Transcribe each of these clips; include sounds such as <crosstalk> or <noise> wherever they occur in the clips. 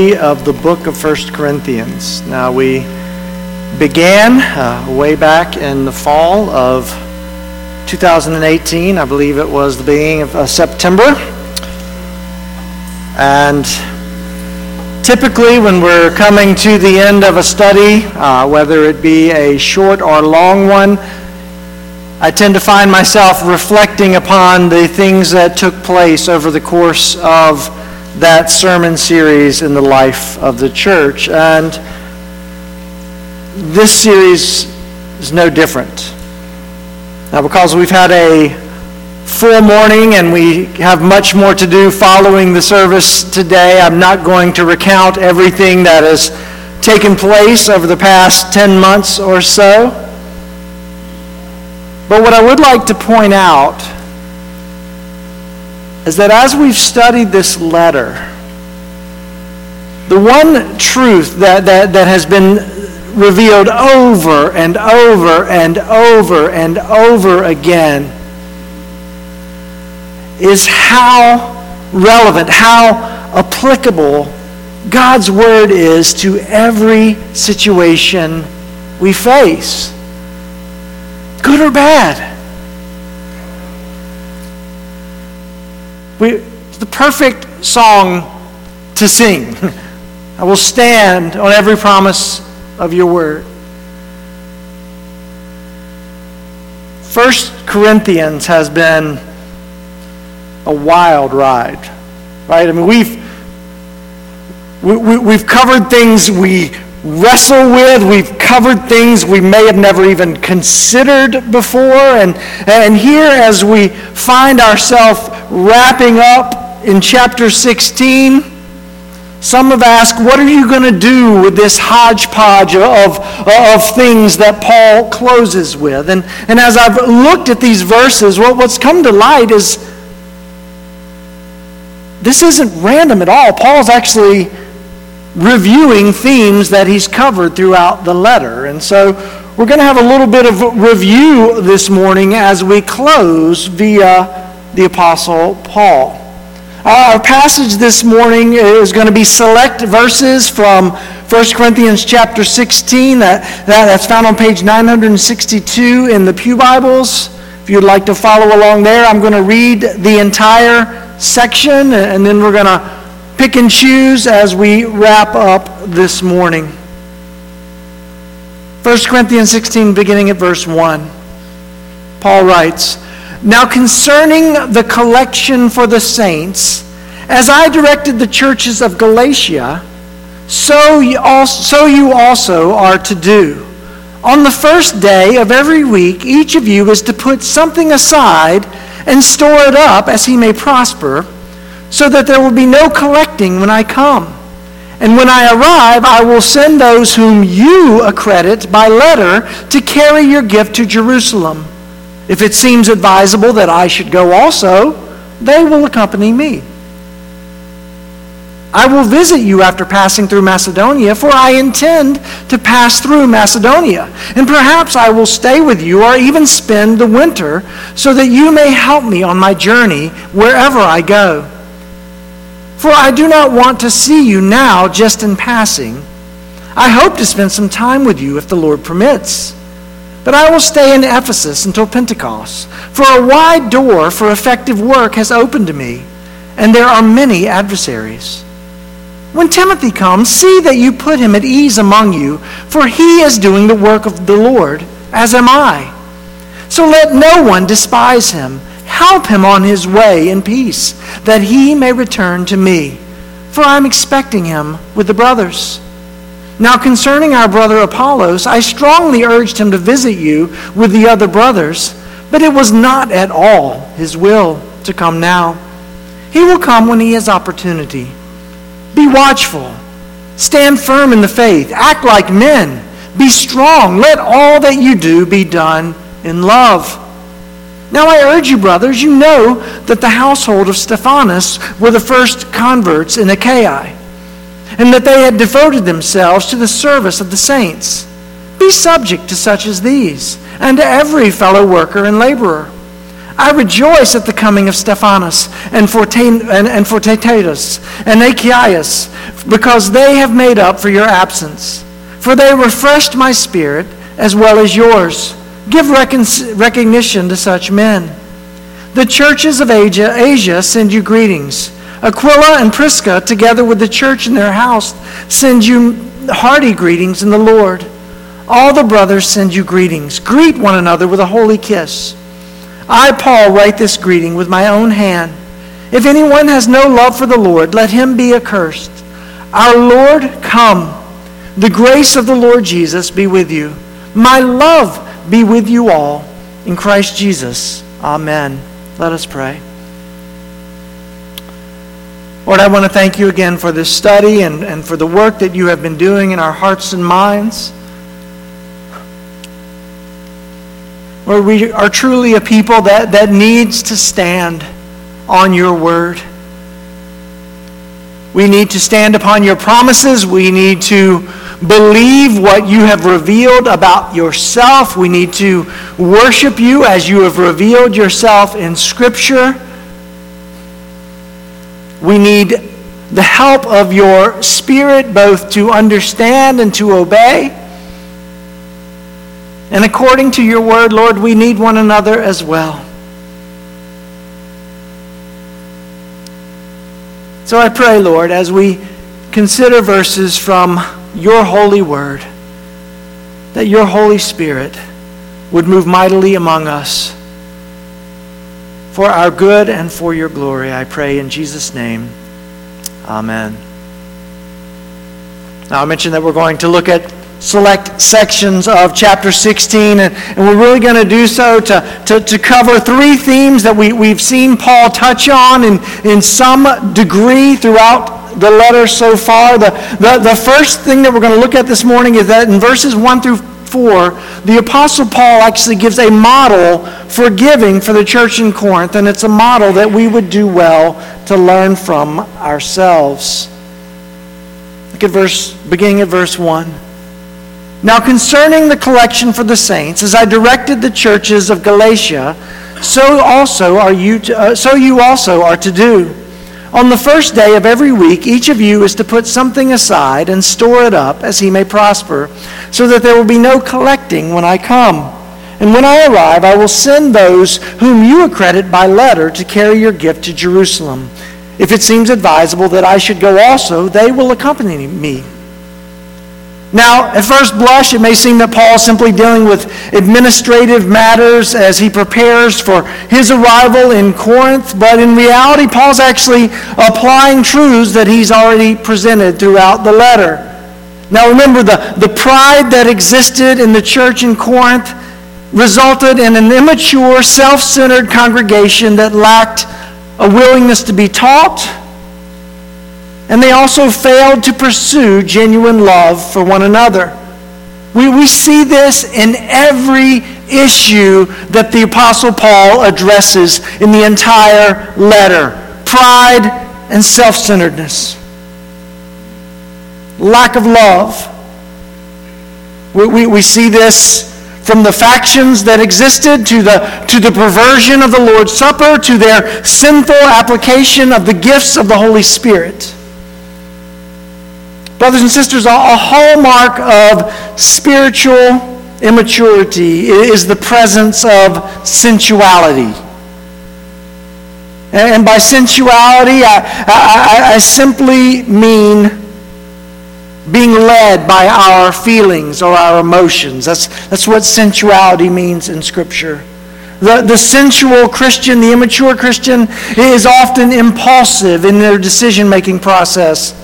of the book of First Corinthians. Now, we began uh, way back in the fall of 2018. I believe it was the beginning of uh, September. And typically, when we're coming to the end of a study, uh, whether it be a short or long one, I tend to find myself reflecting upon the things that took place over the course of that sermon series in the life of the church. And this series is no different. Now, because we've had a full morning and we have much more to do following the service today, I'm not going to recount everything that has taken place over the past 10 months or so. But what I would like to point out is that as we've studied this letter, the one truth that, that, that has been revealed over and over and over and over again is how relevant, how applicable God's Word is to every situation we face, good or bad. We, the perfect song to sing. <laughs> I will stand on every promise of your word. First Corinthians has been a wild ride, right? I mean, we've we, we, we've covered things we wrestle with. We've covered things we may have never even considered before. And, and here, as we find ourselves wrapping up in chapter 16, some have asked, what are you going to do with this hodgepodge of, of things that Paul closes with? And, and as I've looked at these verses, what, what's come to light is this isn't random at all. Paul's actually reviewing themes that he's covered throughout the letter. And so we're going to have a little bit of review this morning as we close via the Apostle Paul. Uh, our passage this morning is going to be select verses from 1 Corinthians chapter 16. That, that, that's found on page 962 in the Pew Bibles. If you'd like to follow along there, I'm going to read the entire section and then we're going to pick and choose as we wrap up this morning. 1 Corinthians 16, beginning at verse 1. Paul writes, Now concerning the collection for the saints, as I directed the churches of Galatia, so you also, are to do. On the first day of every week, each of you is to put something aside and store it up as he may prosper so that there will be no collecting when I come. And when I arrive, I will send those whom you accredit by letter to carry your gift to Jerusalem. If it seems advisable that I should go also, they will accompany me. I will visit you after passing through Macedonia, for I intend to pass through Macedonia. And perhaps I will stay with you or even spend the winter, so that you may help me on my journey wherever I go. For I do not want to see you now just in passing. I hope to spend some time with you if the Lord permits. But I will stay in Ephesus until Pentecost, for a wide door for effective work has opened to me, and there are many adversaries. When Timothy comes, see that you put him at ease among you, for he is doing the work of the Lord, as am I. So let no one despise him Help him on his way in peace, that he may return to me. For I am expecting him with the brothers. Now, concerning our brother Apollos, I strongly urged him to visit you with the other brothers, but it was not at all his will to come now. He will come when he has opportunity. Be watchful. Stand firm in the faith. Act like men. Be strong. Let all that you do be done in love. Now I urge you, brothers, you know that the household of Stephanas were the first converts in Achaia, and that they had devoted themselves to the service of the saints. Be subject to such as these, and to every fellow worker and laborer. I rejoice at the coming of Stephanas and Fortain, and, and and because they have made up for your absence. For they refreshed my spirit as well as yours. Give recon- recognition to such men. The churches of Asia, Asia send you greetings. Aquila and Prisca, together with the church in their house, send you hearty greetings in the Lord. All the brothers send you greetings. Greet one another with a holy kiss. I, Paul, write this greeting with my own hand. If anyone has no love for the Lord, let him be accursed. Our Lord, come. The grace of the Lord Jesus be with you. My love be with you all. In Christ Jesus. Amen. Let us pray. Lord, I want to thank you again for this study and, and for the work that you have been doing in our hearts and minds. Lord, we are truly a people that, that needs to stand on your word. We need to stand upon your promises. We need to believe what you have revealed about yourself. We need to worship you as you have revealed yourself in Scripture. We need the help of your Spirit both to understand and to obey. And according to your word, Lord, we need one another as well. So I pray, Lord, as we consider verses from your holy word, that your Holy Spirit would move mightily among us for our good and for your glory. I pray in Jesus' name. Amen. Now, I mentioned that we're going to look at select sections of chapter 16, and, and we're really going to do so to, to, to, cover three themes that we, we've seen Paul touch on in, in some degree throughout the letter so far. The, the, the first thing that we're going to look at this morning is that in verses 1 through 4, the Apostle Paul actually gives a model for giving for the church in Corinth, and it's a model that we would do well to learn from ourselves. Look at verse, beginning at verse 1. Now, concerning the collection for the saints, as I directed the churches of Galatia, so also are you to, uh, so you also are to do. On the first day of every week, each of you is to put something aside and store it up as he may prosper, so that there will be no collecting when I come. And when I arrive, I will send those whom you accredit by letter to carry your gift to Jerusalem. If it seems advisable that I should go also, they will accompany me. Now, at first blush, it may seem that Paul is simply dealing with administrative matters as he prepares for his arrival in Corinth, but in reality, Paul's actually applying truths that he's already presented throughout the letter. Now, remember, the, the pride that existed in the church in Corinth resulted in an immature, self centered congregation that lacked a willingness to be taught and they also failed to pursue genuine love for one another. We, we see this in every issue that the Apostle Paul addresses in the entire letter pride and self centeredness, lack of love. We, we, we see this from the factions that existed to the, to the perversion of the Lord's Supper to their sinful application of the gifts of the Holy Spirit. Brothers and sisters, a hallmark of spiritual immaturity is the presence of sensuality. And by sensuality, I, I, I simply mean being led by our feelings or our emotions. That's, that's what sensuality means in Scripture. The, the sensual Christian, the immature Christian, is often impulsive in their decision making process.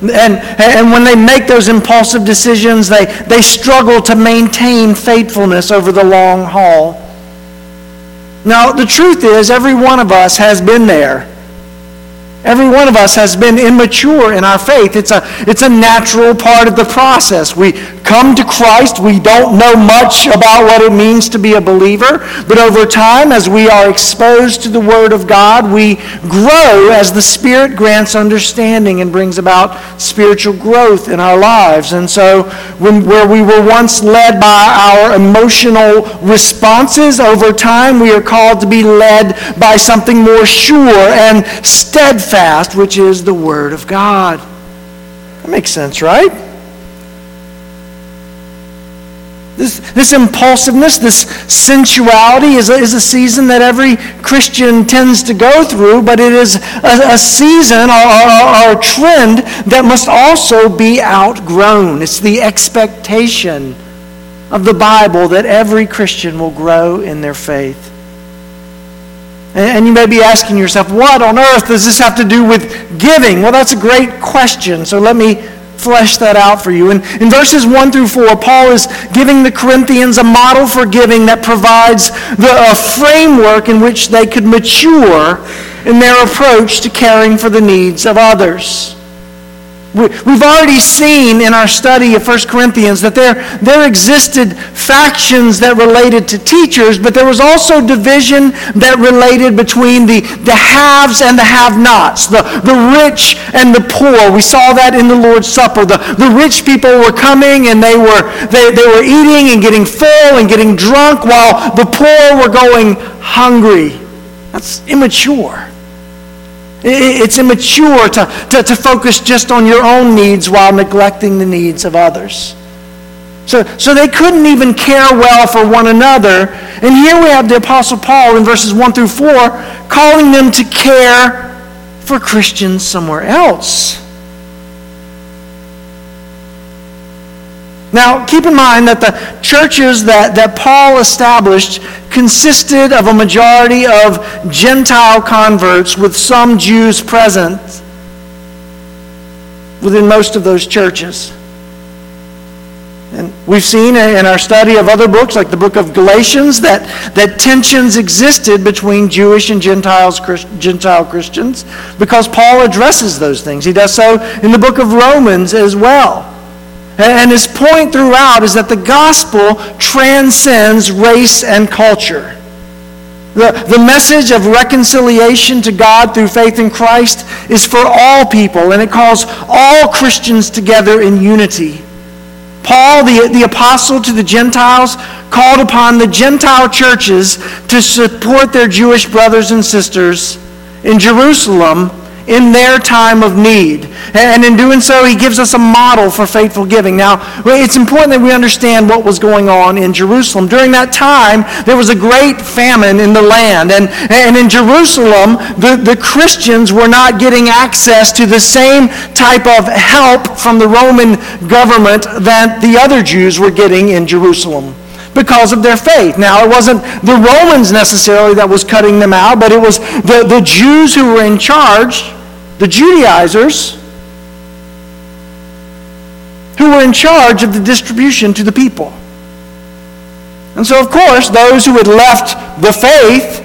And, and when they make those impulsive decisions, they, they struggle to maintain faithfulness over the long haul. Now, the truth is, every one of us has been there. Every one of us has been immature in our faith. It's a, it's a natural part of the process. We come to Christ, we don't know much about what it means to be a believer. But over time, as we are exposed to the Word of God, we grow as the Spirit grants understanding and brings about spiritual growth in our lives. And so, when, where we were once led by our emotional responses, over time we are called to be led by something more sure and steadfast, which is the Word of God. That makes sense, right? This, this impulsiveness, this sensuality is a, is a season that every Christian tends to go through, but it is a, a season or, or, or a trend that must also be outgrown. It's the expectation of the Bible that every Christian will grow in their faith. And you may be asking yourself, what on earth does this have to do with giving? Well, that's a great question. So let me flesh that out for you. And in verses 1 through 4, Paul is giving the Corinthians a model for giving that provides the, a framework in which they could mature in their approach to caring for the needs of others. We've already seen in our study of 1 Corinthians that there, there existed factions that related to teachers, but there was also division that related between the, the haves and the have-nots, the, the rich and the poor. We saw that in the Lord's Supper. The, the rich people were coming and they were, they, they were eating and getting full and getting drunk while the poor were going hungry. That's immature. It's immature to, to, to, focus just on your own needs while neglecting the needs of others. So, so they couldn't even care well for one another. And here we have the Apostle Paul in verses 1 through 4 calling them to care for Christians somewhere else. Now, keep in mind that the churches that, that Paul established consisted of a majority of Gentile converts with some Jews present within most of those churches. And we've seen in our study of other books, like the book of Galatians, that, that tensions existed between Jewish and Gentiles, Gentile Christians because Paul addresses those things. He does so in the book of Romans as well. And his point throughout is that the gospel transcends race and culture. The, the message of reconciliation to God through faith in Christ is for all people, and it calls all Christians together in unity. Paul, the, the apostle to the Gentiles, called upon the Gentile churches to support their Jewish brothers and sisters in Jerusalem in their time of need. And in doing so, he gives us a model for faithful giving. Now, it's important that we understand what was going on in Jerusalem. During that time, there was a great famine in the land. And, and in Jerusalem, the, the Christians were not getting access to the same type of help from the Roman government that the other Jews were getting in Jerusalem because of their faith. Now, it wasn't the Romans necessarily that was cutting them out, but it was the, the Jews who were in charge the Judaizers who were in charge of the distribution to the people. And so, of course, those who had left the faith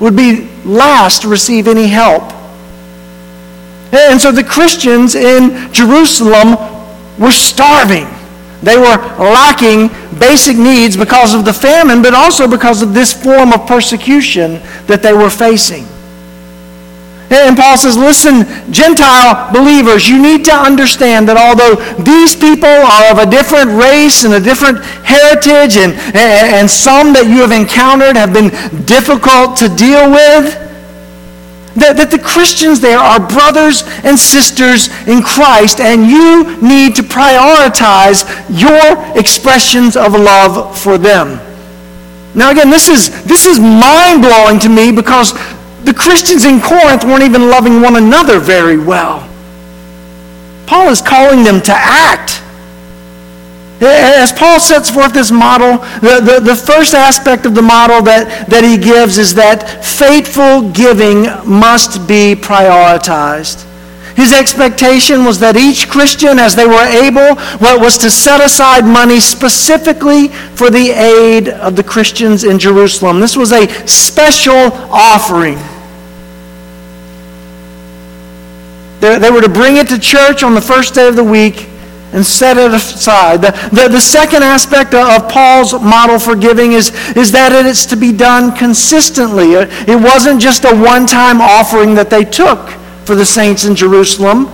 would be last to receive any help. And so the Christians in Jerusalem were starving. They were lacking basic needs because of the famine, but also because of this form of persecution that they were facing. And Paul says, listen, Gentile believers, you need to understand that although these people are of a different race and a different heritage, and, and some that you have encountered have been difficult to deal with, that, that the Christians there are brothers and sisters in Christ, and you need to prioritize your expressions of love for them. Now, again, this is, this is mind blowing to me because the Christians in Corinth weren't even loving one another very well. Paul is calling them to act. As Paul sets forth this model, the, the, the, first aspect of the model that, that he gives is that faithful giving must be prioritized. His expectation was that each Christian, as they were able, was to set aside money specifically for the aid of the Christians in Jerusalem. This was a special offering. They, were to bring it to church on the first day of the week, and set it aside. The, the, the, second aspect of Paul's model for giving is, is that it is to be done consistently. It, it wasn't just a one-time offering that they took for the saints in Jerusalem,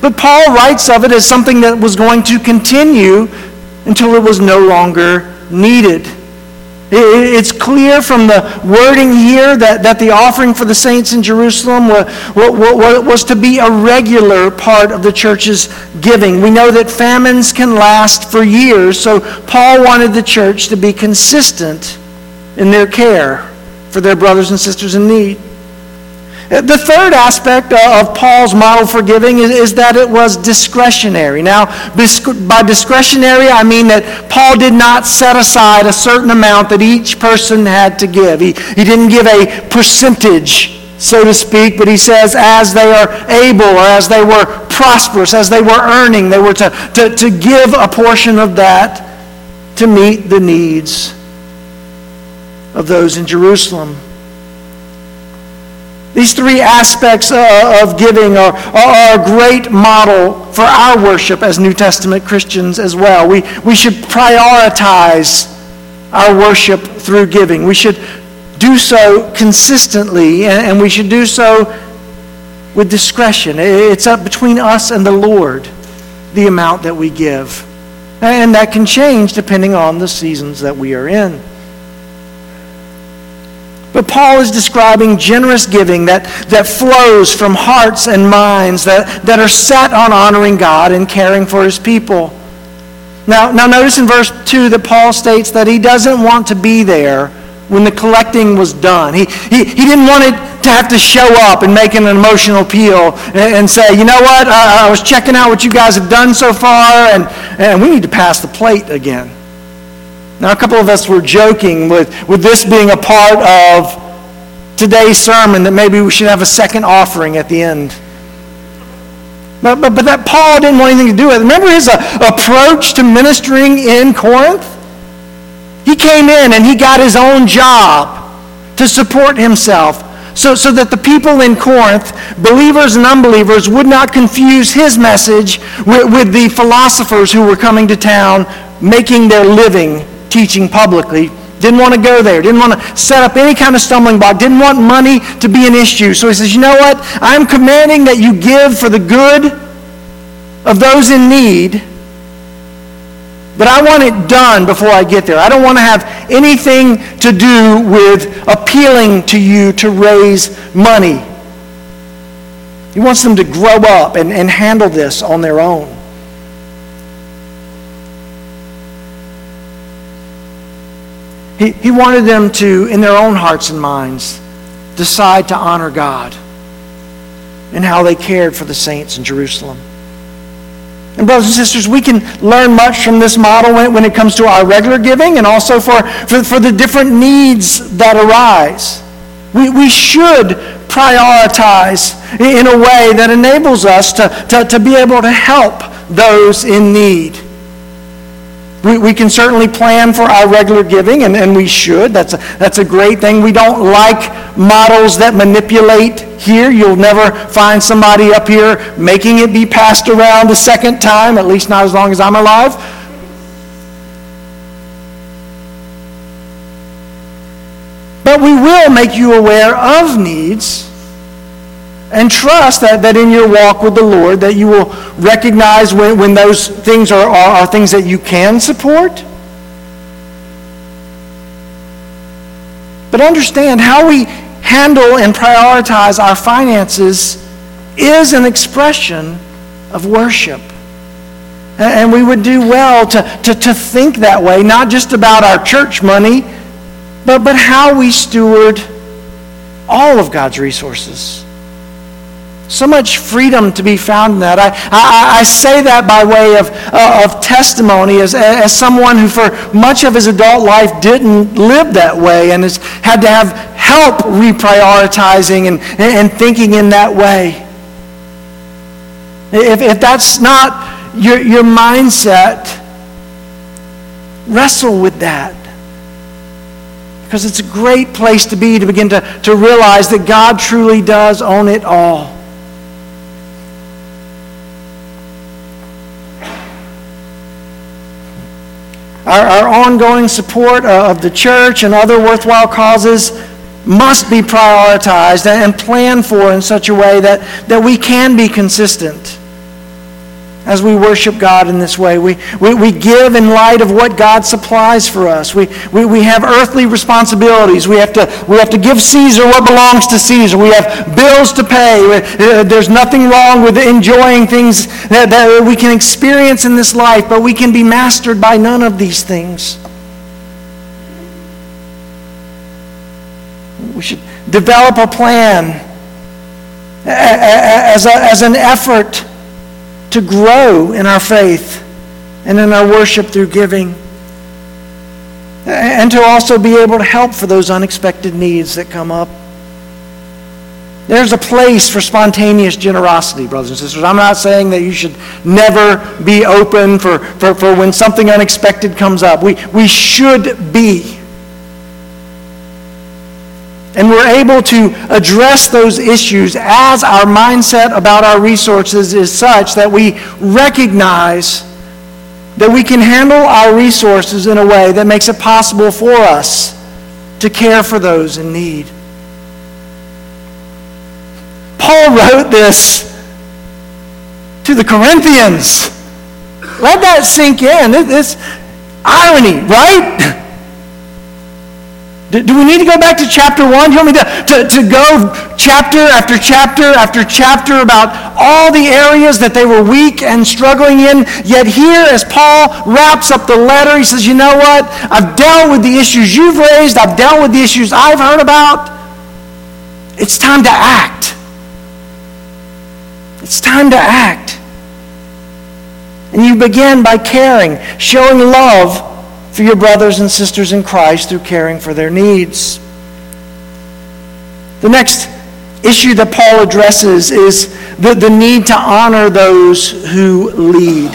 but Paul writes of it as something that was going to continue until it was no longer needed. It's clear from the wording here that, that the offering for the saints in Jerusalem was, was to be a regular part of the church's giving. We know that famines can last for years, so Paul wanted the church to be consistent in their care for their brothers and sisters in need. The third aspect uh, of Paul's model for giving is, that it was discretionary. Now, by discretionary, I mean that Paul did not set aside a certain amount that each person had to give. He, he didn't give a percentage, so to speak, but he says as they are able or as they were prosperous, as they were earning, they were to, to, to give a portion of that to meet the needs of those in Jerusalem. These three aspects uh, of giving are, are a great model for our worship as New Testament Christians as well. We, we should prioritize our worship through giving. We should do so consistently, and, and we should do so with discretion. It's up between us and the Lord, the amount that we give. And that can change depending on the seasons that we are in. But Paul is describing generous giving that, that flows from hearts and minds that, that are set on honoring God and caring for his people. Now, now, notice in verse 2 that Paul states that he doesn't want to be there when the collecting was done. He, he, he didn't want it to have to show up and make an emotional appeal and, and say, you know what, I, I was checking out what you guys have done so far, and, and we need to pass the plate again. Now, a couple of us were joking with, with this being a part of today's sermon that maybe we should have a second offering at the end. But, but, but that Paul didn't want anything to do with it. Remember his uh, approach to ministering in Corinth? He came in and he got his own job to support himself so, so that the people in Corinth, believers and unbelievers, would not confuse his message with, with the philosophers who were coming to town making their living teaching publicly. Didn't want to go there. Didn't want to set up any kind of stumbling block. Didn't want money to be an issue. So he says, you know what? I'm commanding that you give for the good of those in need. But I want it done before I get there. I don't want to have anything to do with appealing to you to raise money. He wants them to grow up and, and handle this on their own. He, he wanted them to, in their own hearts and minds, decide to honor God and how they cared for the saints in Jerusalem. And brothers and sisters, we can learn much from this model when, when it comes to our regular giving and also for, for, for the different needs that arise. We, we should prioritize in a way that enables us to, to, to be able to help those in need. We, we can certainly plan for our regular giving, and, and we should. That's a, that's a great thing. We don't like models that manipulate here. You'll never find somebody up here making it be passed around a second time, at least not as long as I'm alive. But we will make you aware of needs and trust that, that in your walk with the Lord that you will recognize when, when those things are, are, are things that you can support. But understand how we handle and prioritize our finances is an expression of worship. And we would do well to, to, to think that way, not just about our church money, but, but how we steward all of God's resources. So much freedom to be found in that. I, I, I say that by way of, uh, of testimony as, as someone who, for much of his adult life, didn't live that way and has had to have help reprioritizing and, and thinking in that way. If, if that's not your, your mindset, wrestle with that. Because it's a great place to be to begin to, to realize that God truly does own it all. Our, our ongoing support uh, of the church and other worthwhile causes must be prioritized and planned for in such a way that, that we can be consistent as we worship God in this way. We, we, we give in light of what God supplies for us. We, we, we have earthly responsibilities. We have, to, we have to give Caesar what belongs to Caesar. We have bills to pay. Uh, there's nothing wrong with enjoying things that, that we can experience in this life, but we can be mastered by none of these things. We should develop a plan as, a, as an effort to grow in our faith and in our worship through giving. And to also be able to help for those unexpected needs that come up. There's a place for spontaneous generosity, brothers and sisters. I'm not saying that you should never be open for, for, for when something unexpected comes up. We, we should be. And we're able to address those issues as our mindset about our resources is such that we recognize that we can handle our resources in a way that makes it possible for us to care for those in need. Paul wrote this to the Corinthians. Let that sink in. It's irony, right? <laughs> Do, do, we need to go back to chapter 1? Do you want me to, to, to go chapter after chapter after chapter about all the areas that they were weak and struggling in? Yet here, as Paul wraps up the letter, he says, You know what? I've dealt with the issues you've raised, I've dealt with the issues I've heard about. It's time to act. It's time to act. And you begin by caring, showing love for your brothers and sisters in Christ through caring for their needs. The next issue that Paul addresses is the, the need to honor those who lead.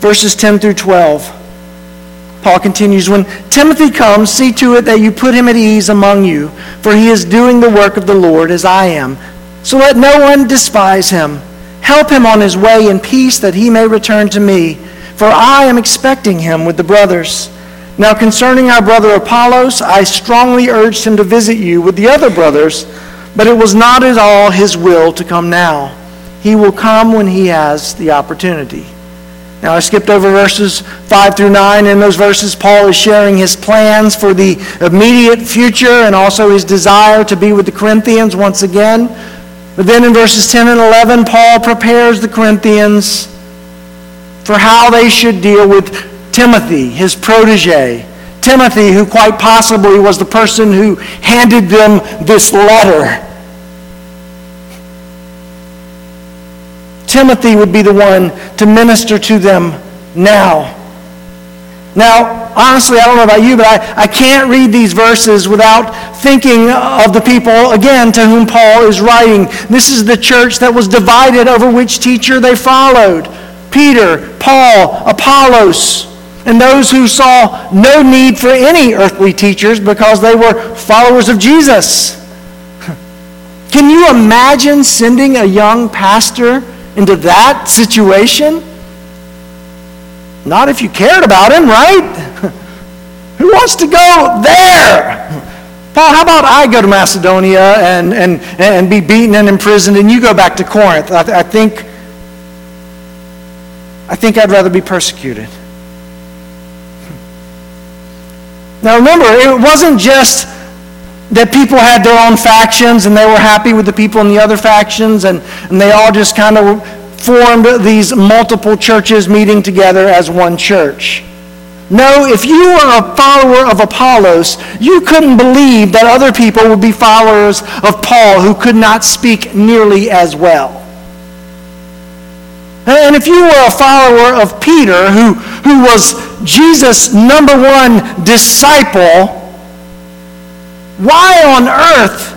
Verses 10 through 12. Paul continues, When Timothy comes, see to it that you put him at ease among you, for he is doing the work of the Lord as I am. So let no one despise him. Help him on his way in peace that he may return to me for I am expecting him with the brothers. Now, concerning our brother Apollos, I strongly urged him to visit you with the other brothers, but it was not at all his will to come now. He will come when he has the opportunity. Now, I skipped over verses 5 through 9. In those verses, Paul is sharing his plans for the immediate future and also his desire to be with the Corinthians once again. But then in verses 10 and 11, Paul prepares the Corinthians for how they should deal with Timothy, his protege. Timothy, who quite possibly was the person who handed them this letter. Timothy would be the one to minister to them now. Now, honestly, I don't know about you, but I, I can't read these verses without thinking of the people, again, to whom Paul is writing. This is the church that was divided over which teacher they followed. Peter, Paul, Apollos, and those who saw no need for any earthly teachers because they were followers of Jesus. <laughs> Can you imagine sending a young pastor into that situation? Not if you cared about him, right? <laughs> Who wants to go there? <laughs> Paul, how about I go to Macedonia and, and, and be beaten and imprisoned and you go back to Corinth? I, I think I think I'd rather be persecuted. Now remember, it wasn't just that people had their own factions and they were happy with the people in the other factions and, and they all just kind of formed these multiple churches meeting together as one church. No, if you were a follower of Apollos, you couldn't believe that other people would be followers of Paul who could not speak nearly as well. And if you were a follower of Peter, who, who was Jesus' number one disciple, why on earth,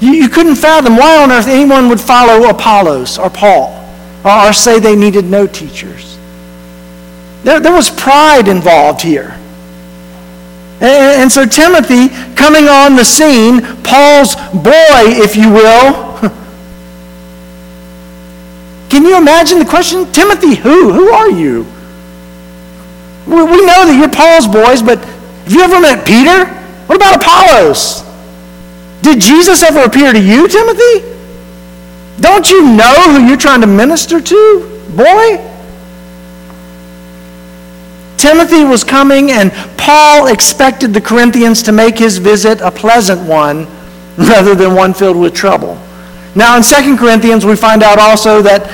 you, you couldn't fathom why on earth anyone would follow Apollos or Paul or, or say they needed no teachers. There, there was pride involved here. And, and so Timothy coming on the scene, Paul's boy, if you will, Can you imagine the question? Timothy, who? Who are you? We, we know that you're Paul's boys, but have you ever met Peter? What about Apollos? Did Jesus ever appear to you, Timothy? Don't you know who you're trying to minister to, boy? Timothy was coming, and Paul expected the Corinthians to make his visit a pleasant one rather than one filled with trouble. Now, in 2 Corinthians, we find out also that,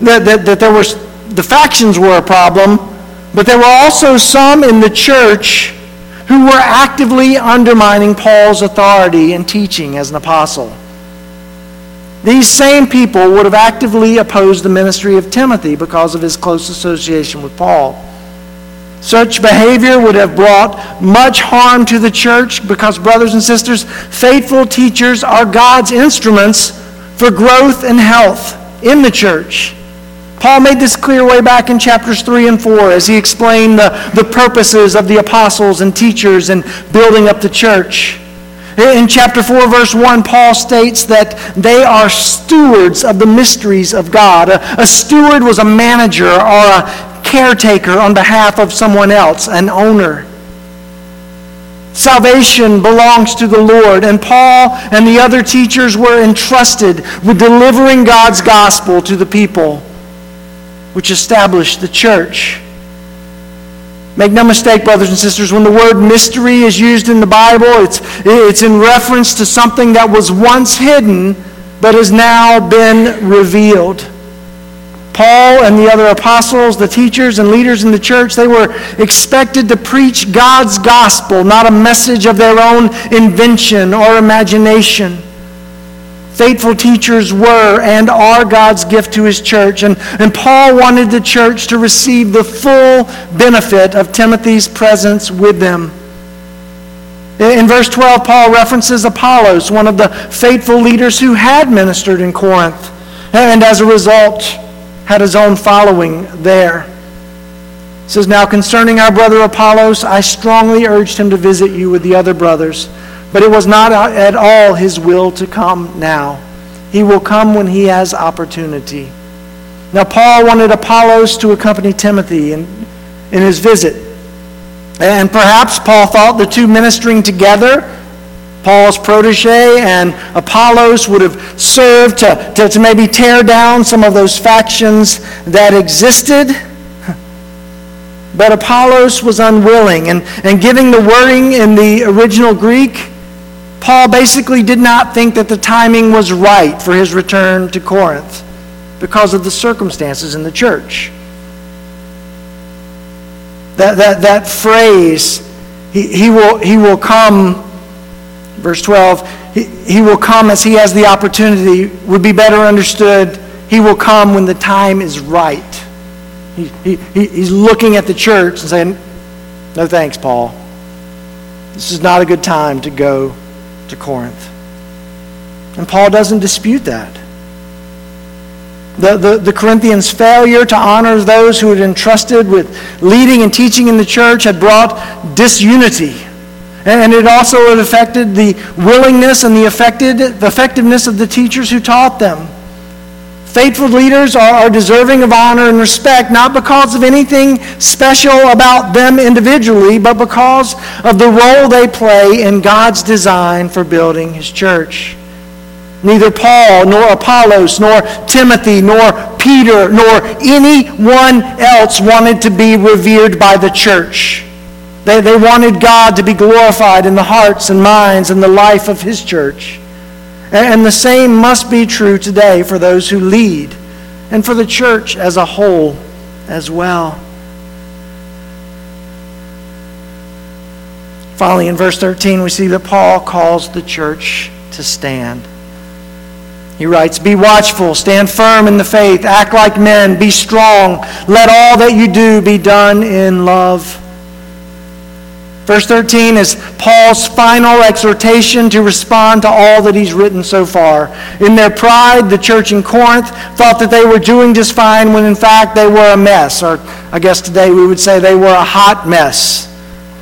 that, that, that there was, the factions were a problem, but there were also some in the church who were actively undermining Paul's authority and teaching as an apostle. These same people would have actively opposed the ministry of Timothy because of his close association with Paul. Such behavior would have brought much harm to the church because, brothers and sisters, faithful teachers are God's instruments for growth and health in the church. Paul made this clear way back in chapters 3 and 4 as he explained the, the purposes of the apostles and teachers in building up the church. In chapter 4, verse 1, Paul states that they are stewards of the mysteries of God. A, a steward was a manager or a caretaker on behalf of someone else, an owner. Salvation belongs to the Lord, and Paul and the other teachers were entrusted with delivering God's gospel to the people, which established the church. Make no mistake, brothers and sisters, when the word mystery is used in the Bible, it's, it's in reference to something that was once hidden but has now been revealed. Paul and the other apostles, the teachers and leaders in the church, they were expected to preach God's gospel, not a message of their own invention or imagination. Faithful teachers were and are God's gift to his church. And, and Paul wanted the church to receive the full benefit of Timothy's presence with them. In verse 12, Paul references Apollos, one of the faithful leaders who had ministered in Corinth, and as a result had his own following there. He says, Now concerning our brother Apollos, I strongly urged him to visit you with the other brothers but it was not at all his will to come now. He will come when he has opportunity. Now, Paul wanted Apollos to accompany Timothy in, in his visit. And perhaps Paul thought the two ministering together, Paul's protege and Apollos, would have served to, to, to maybe tear down some of those factions that existed. <laughs> But Apollos was unwilling, and, and giving the wording in the original Greek, Paul basically did not think that the timing was right for his return to Corinth because of the circumstances in the church. That, that, that phrase, he, he, will, he will come, verse 12, he, he will come as he has the opportunity, would be better understood. He will come when the time is right. He, he, he's looking at the church and saying, No thanks, Paul. This is not a good time to go to Corinth. And Paul doesn't dispute that. The, the, the, Corinthians' failure to honor those who had entrusted with leading and teaching in the church had brought disunity. And it also affected the willingness and the affected effectiveness of the teachers who taught them. Faithful leaders are, deserving of honor and respect, not because of anything special about them individually, but because of the role they play in God's design for building his church. Neither Paul, nor Apollos, nor Timothy, nor Peter, nor anyone else wanted to be revered by the church. They, they wanted God to be glorified in the hearts and minds and the life of his church. And the same must be true today for those who lead and for the church as a whole as well. Finally, in verse 13, we see that Paul calls the church to stand. He writes, Be watchful, stand firm in the faith, act like men, be strong. Let all that you do be done in love. Verse 13 is Paul's final exhortation to respond to all that he's written so far. In their pride, the church in Corinth thought that they were doing just fine when in fact they were a mess. Or I guess today we would say they were a hot mess.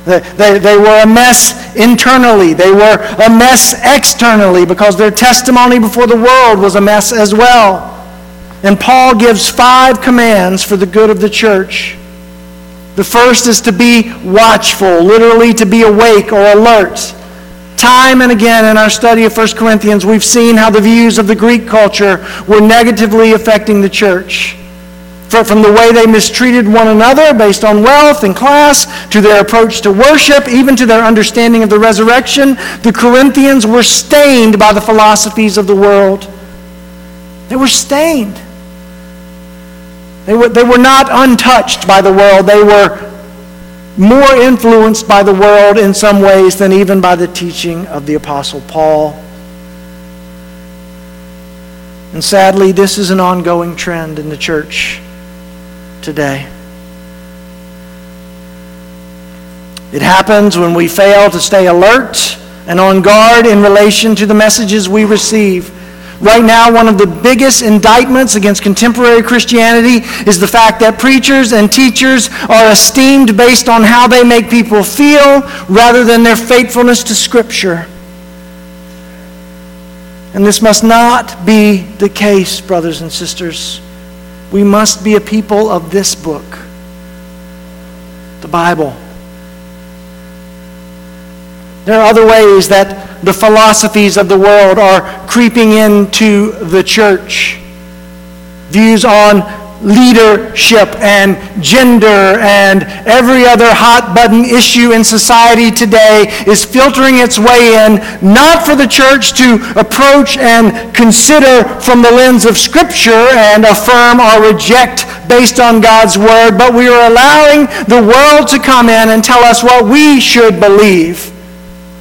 They, they, they were a mess internally. They were a mess externally because their testimony before the world was a mess as well. And Paul gives five commands for the good of the church. The first is to be watchful, literally to be awake or alert. Time and again in our study of 1 Corinthians, we've seen how the views of the Greek culture were negatively affecting the church. From the way they mistreated one another based on wealth and class, to their approach to worship, even to their understanding of the resurrection, the Corinthians were stained by the philosophies of the world. They were stained. They were, they were not untouched by the world. They were more influenced by the world in some ways than even by the teaching of the Apostle Paul. And sadly, this is an ongoing trend in the church today. It happens when we fail to stay alert and on guard in relation to the messages we receive Right now, one of the biggest indictments against contemporary Christianity is the fact that preachers and teachers are esteemed based on how they make people feel rather than their faithfulness to Scripture. And this must not be the case, brothers and sisters. We must be a people of this book, the Bible. There are other ways that the philosophies of the world are creeping into the church. Views on leadership and gender and every other hot button issue in society today is filtering its way in, not for the church to approach and consider from the lens of Scripture and affirm or reject based on God's Word, but we are allowing the world to come in and tell us what we should believe.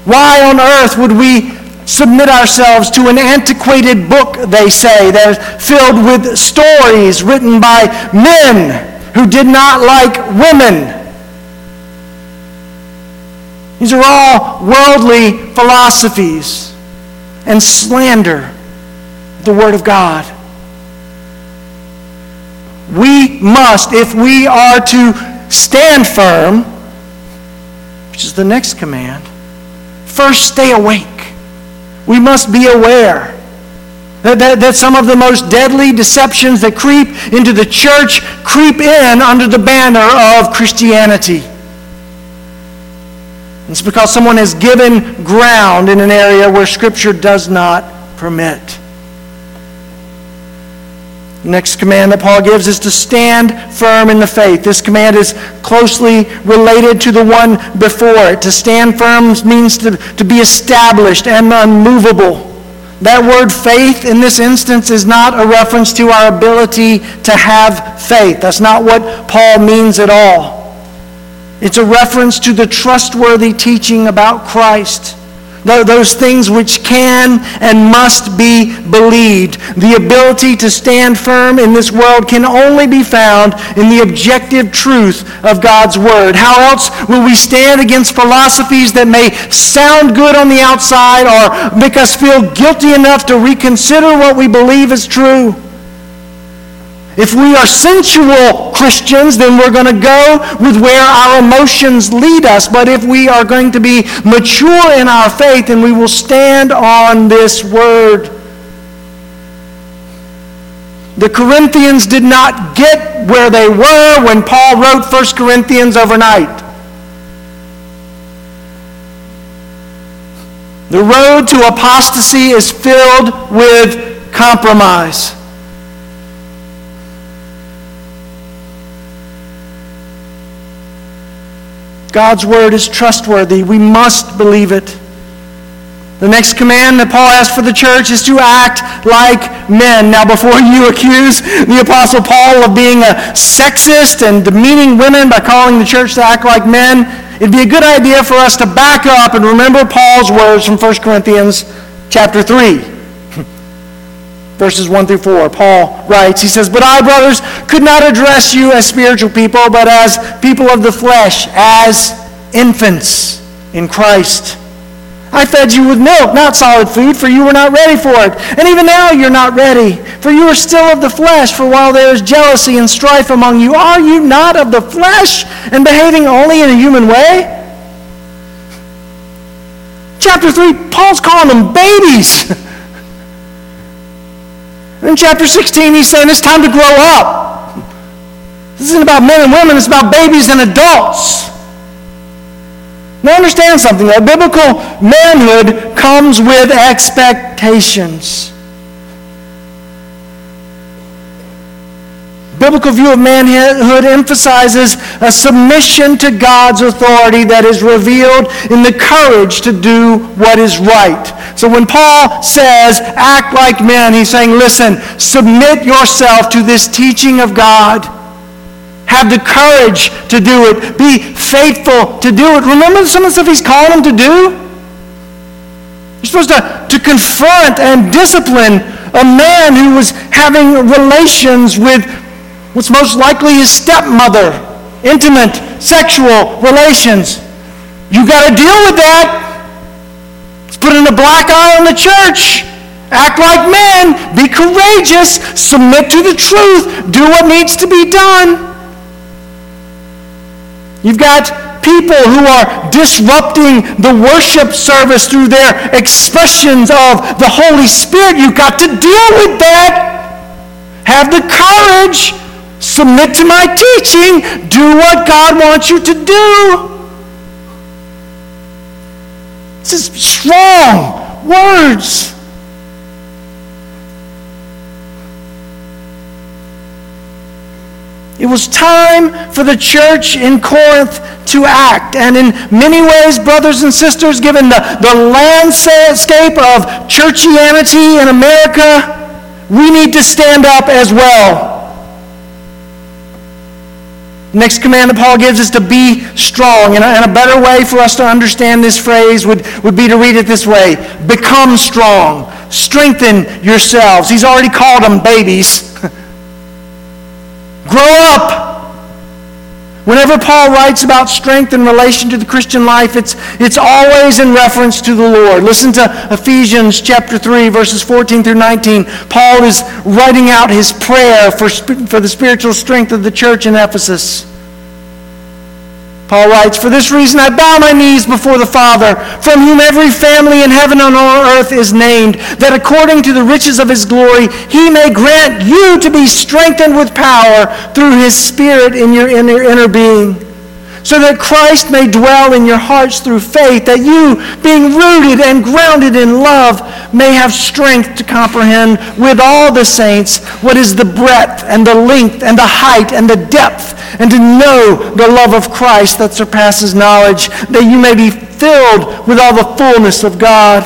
Why on earth would we submit ourselves to an antiquated book, they say, that is filled with stories written by men who did not like women? These are all worldly philosophies and slander the Word of God. We must, if we are to stand firm, which is the next command, First, stay awake. We must be aware that, that, that, some of the most deadly deceptions that creep into the church creep in under the banner of Christianity. It's because someone has given ground in an area where Scripture does not permit. Next command that Paul gives is to stand firm in the faith. This command is closely related to the one before it. To stand firm means to, to be established and unmovable. That word faith in this instance is not a reference to our ability to have faith. That's not what Paul means at all. It's a reference to the trustworthy teaching about Christ those things which can and must be believed. The ability to stand firm in this world can only be found in the objective truth of God's Word. How else will we stand against philosophies that may sound good on the outside or make us feel guilty enough to reconsider what we believe is true? If we are sensual Christians, then we're going to go with where our emotions lead us. But if we are going to be mature in our faith, then we will stand on this word. The Corinthians did not get where they were when Paul wrote 1 Corinthians overnight. The road to apostasy is filled with compromise. God's word is trustworthy. We must believe it. The next command that Paul has for the church is to act like men. Now, before <laughs> you accuse the Apostle Paul of being a sexist and demeaning women by calling the church to act like men, it'd be a good idea for us to back up and remember Paul's words from 1 Corinthians chapter 3 verses 1 through 4. Paul writes, he says, But I, brothers, could not address you as spiritual people, but as people of the flesh, as infants in Christ. I fed you with milk, not solid food, for you were not ready for it. And even now you're not ready, for you are still of the flesh. For while there is jealousy and strife among you, are you not of the flesh and behaving only in a human way? Chapter 3, Paul's calling them babies. <laughs> In chapter 16, he's saying it's time to grow up. This isn't about men and women, it's about babies and adults. Now understand something, that biblical manhood comes with expectations. biblical view of manhood emphasizes a submission to God's authority that is revealed in the courage to do what is right. So when Paul says, act like men, he's saying, listen, submit yourself to this teaching of God. Have the courage to do it. Be faithful to do it. Remember some of the stuff he's calling them to do? You're supposed to, to confront and discipline a man who was having relations with what's most likely his stepmother, intimate sexual relations. You got to deal with that. Putting a black eye on the church. Act like men. Be courageous. Submit to the truth. Do what needs to be done. You've got people who are disrupting the worship service through their expressions of the Holy Spirit. You've got to deal with that. Have the courage Submit to my teaching. Do what God wants you to do. This is strong words. It was time for the church in Corinth to act. And in many ways, brothers and sisters, given the, the landscape of churchianity in America, we need to stand up as well. Next command that Paul gives is to be strong. And a, and a, better way for us to understand this phrase would, would be to read it this way Become strong. Strengthen yourselves. He's already called them babies. <laughs> Grow up. Whenever Paul writes about strength in relation to the Christian life, it's, it's always in reference to the Lord. Listen to Ephesians chapter 3, verses 14 through 19. Paul is writing out his prayer for, for the spiritual strength of the church in Ephesus. Paul writes, For this reason I bow my knees before the Father, from whom every family in heaven and on earth is named, that according to the riches of his glory he may grant you to be strengthened with power through his Spirit in your inner, inner being so that Christ may dwell in your hearts through faith, that you, being rooted and grounded in love, may have strength to comprehend with all the saints what is the breadth and the length and the height and the depth, and to know the love of Christ that surpasses knowledge, that you may be filled with all the fullness of God.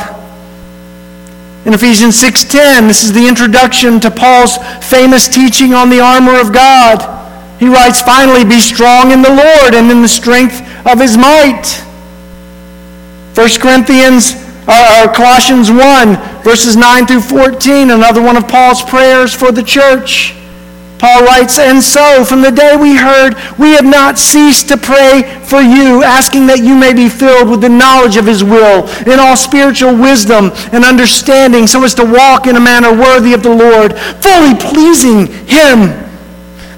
In Ephesians 6:10, this is the introduction to Paul's famous teaching on the armor of God. He writes, finally, be strong in the Lord and in the strength of his might. 1 Corinthians, uh, uh Colossians 1, verses 9 through 14, another one of Paul's prayers for the church. Paul writes, And so, from the day we heard, we have not ceased to pray for you, asking that you may be filled with the knowledge of his will, in all spiritual wisdom and understanding, so as to walk in a manner worthy of the Lord, fully pleasing him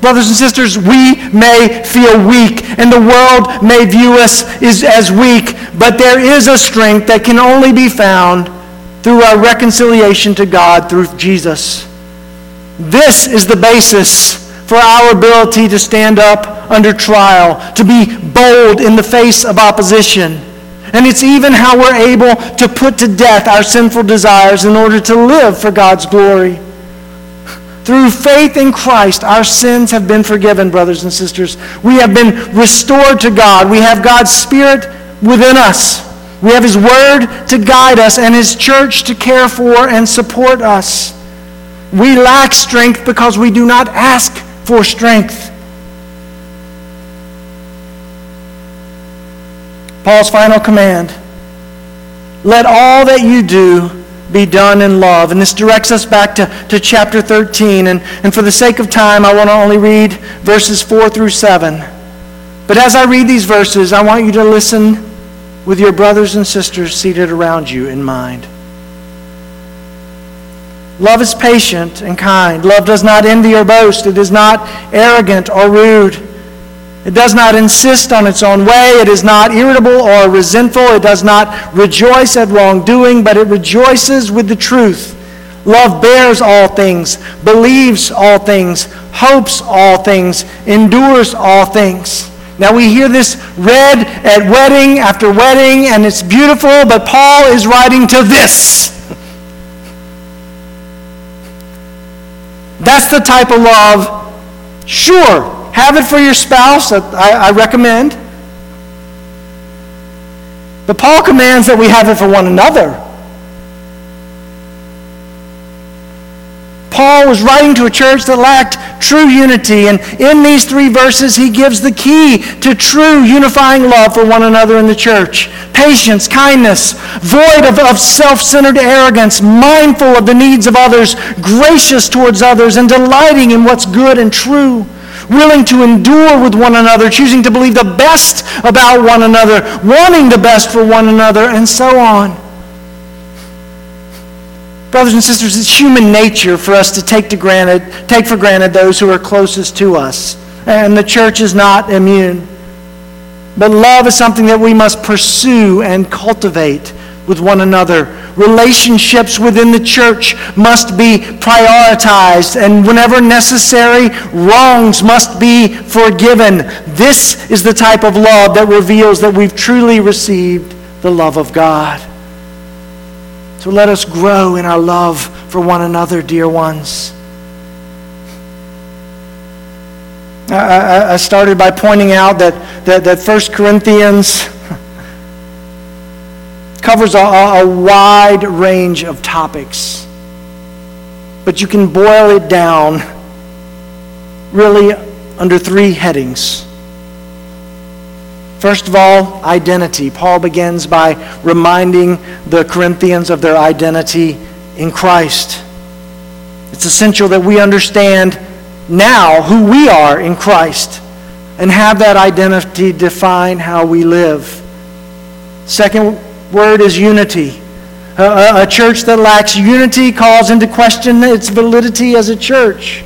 Brothers and sisters, we may feel weak, and the world may view us as weak, but there is a strength that can only be found through our reconciliation to God through Jesus. This is the basis for our ability to stand up under trial, to be bold in the face of opposition. And it's even how we're able to put to death our sinful desires in order to live for God's glory. Through faith in Christ, our sins have been forgiven, brothers and sisters. We have been restored to God. We have God's Spirit within us. We have His Word to guide us and His church to care for and support us. We lack strength because we do not ask for strength. Paul's final command let all that you do be done in love. And this directs us back to, to chapter 13. And, and for the sake of time, I want to only read verses 4 through 7. But as I read these verses, I want you to listen with your brothers and sisters seated around you in mind. Love is patient and kind. Love does not envy or boast. It is not arrogant or rude. It does not insist on its own way. It is not irritable or resentful. It does not rejoice at wrongdoing, but it rejoices with the truth. Love bears all things, believes all things, hopes all things, endures all things. Now we hear this read at wedding after wedding, and it's beautiful, but Paul is writing to this. That's the type of love. Sure, have it for your spouse. I, I recommend. But Paul commands that we have it for one another. Paul was writing to a church that lacked true unity. And in these three verses, he gives the key to true unifying love for one another in the church patience, kindness, void of, of self centered arrogance, mindful of the needs of others, gracious towards others, and delighting in what's good and true. Willing to endure with one another, choosing to believe the best about one another, wanting the best for one another, and so on. Brothers and sisters, it's human nature for us to take, to granted, take for granted those who are closest to us. And the church is not immune. But love is something that we must pursue and cultivate with one another. Relationships within the church must be prioritized, and whenever necessary, wrongs must be forgiven. This is the type of love that reveals that we've truly received the love of God. So let us grow in our love for one another, dear ones. I, started by pointing out that, that, that 1 Corinthians covers a, a wide range of topics. But you can boil it down really under three headings. First of all, identity. Paul begins by reminding the Corinthians of their identity in Christ. It's essential that we understand now who we are in Christ and have that identity define how we live. Second word is unity. A, a, church that lacks unity calls into question its validity as a church.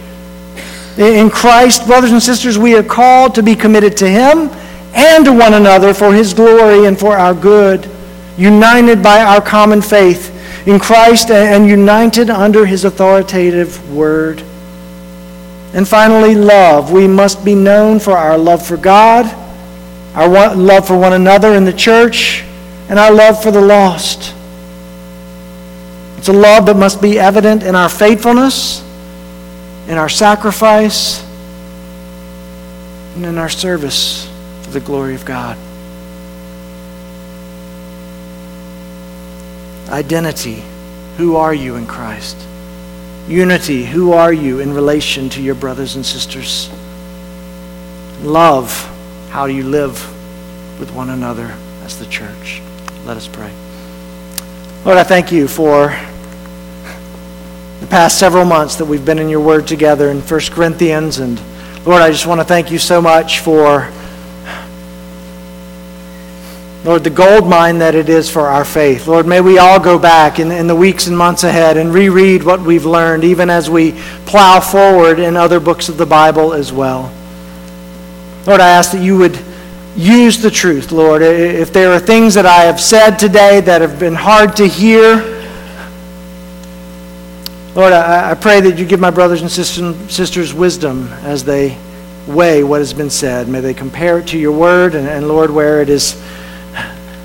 In Christ, brothers and sisters, we are called to be committed to Him and to one another for his glory and for our good, united by our common faith in Christ and united under his authoritative word. And finally, love. We must be known for our love for God, our love for one another in the church, and our love for the lost. It's a love that must be evident in our faithfulness, in our sacrifice, and in our service for the glory of God. Identity. Who are you in Christ? Unity. Who are you in relation to your brothers and sisters? Love. How do you live with one another as the church? Let us pray. Lord, I thank you for the past several months that we've been in your word together in 1 Corinthians. And Lord, I just want to thank you so much for Lord, the gold mine that it is for our faith. Lord, may we all go back in, in the weeks and months ahead and reread what we've learned, even as we plow forward in other books of the Bible as well. Lord, I ask that you would use the truth, Lord. If there are things that I have said today that have been hard to hear, Lord, I, I pray that you give my brothers and sisters wisdom as they weigh what has been said. May they compare it to your word, and, and Lord, where it is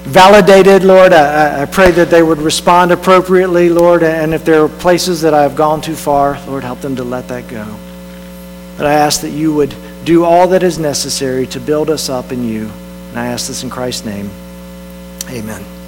validated, Lord. I, I, pray that they would respond appropriately, Lord. And if there are places that I have gone too far, Lord, help them to let that go. But I ask that you would do all that is necessary to build us up in you. And I ask this in Christ's name. Amen.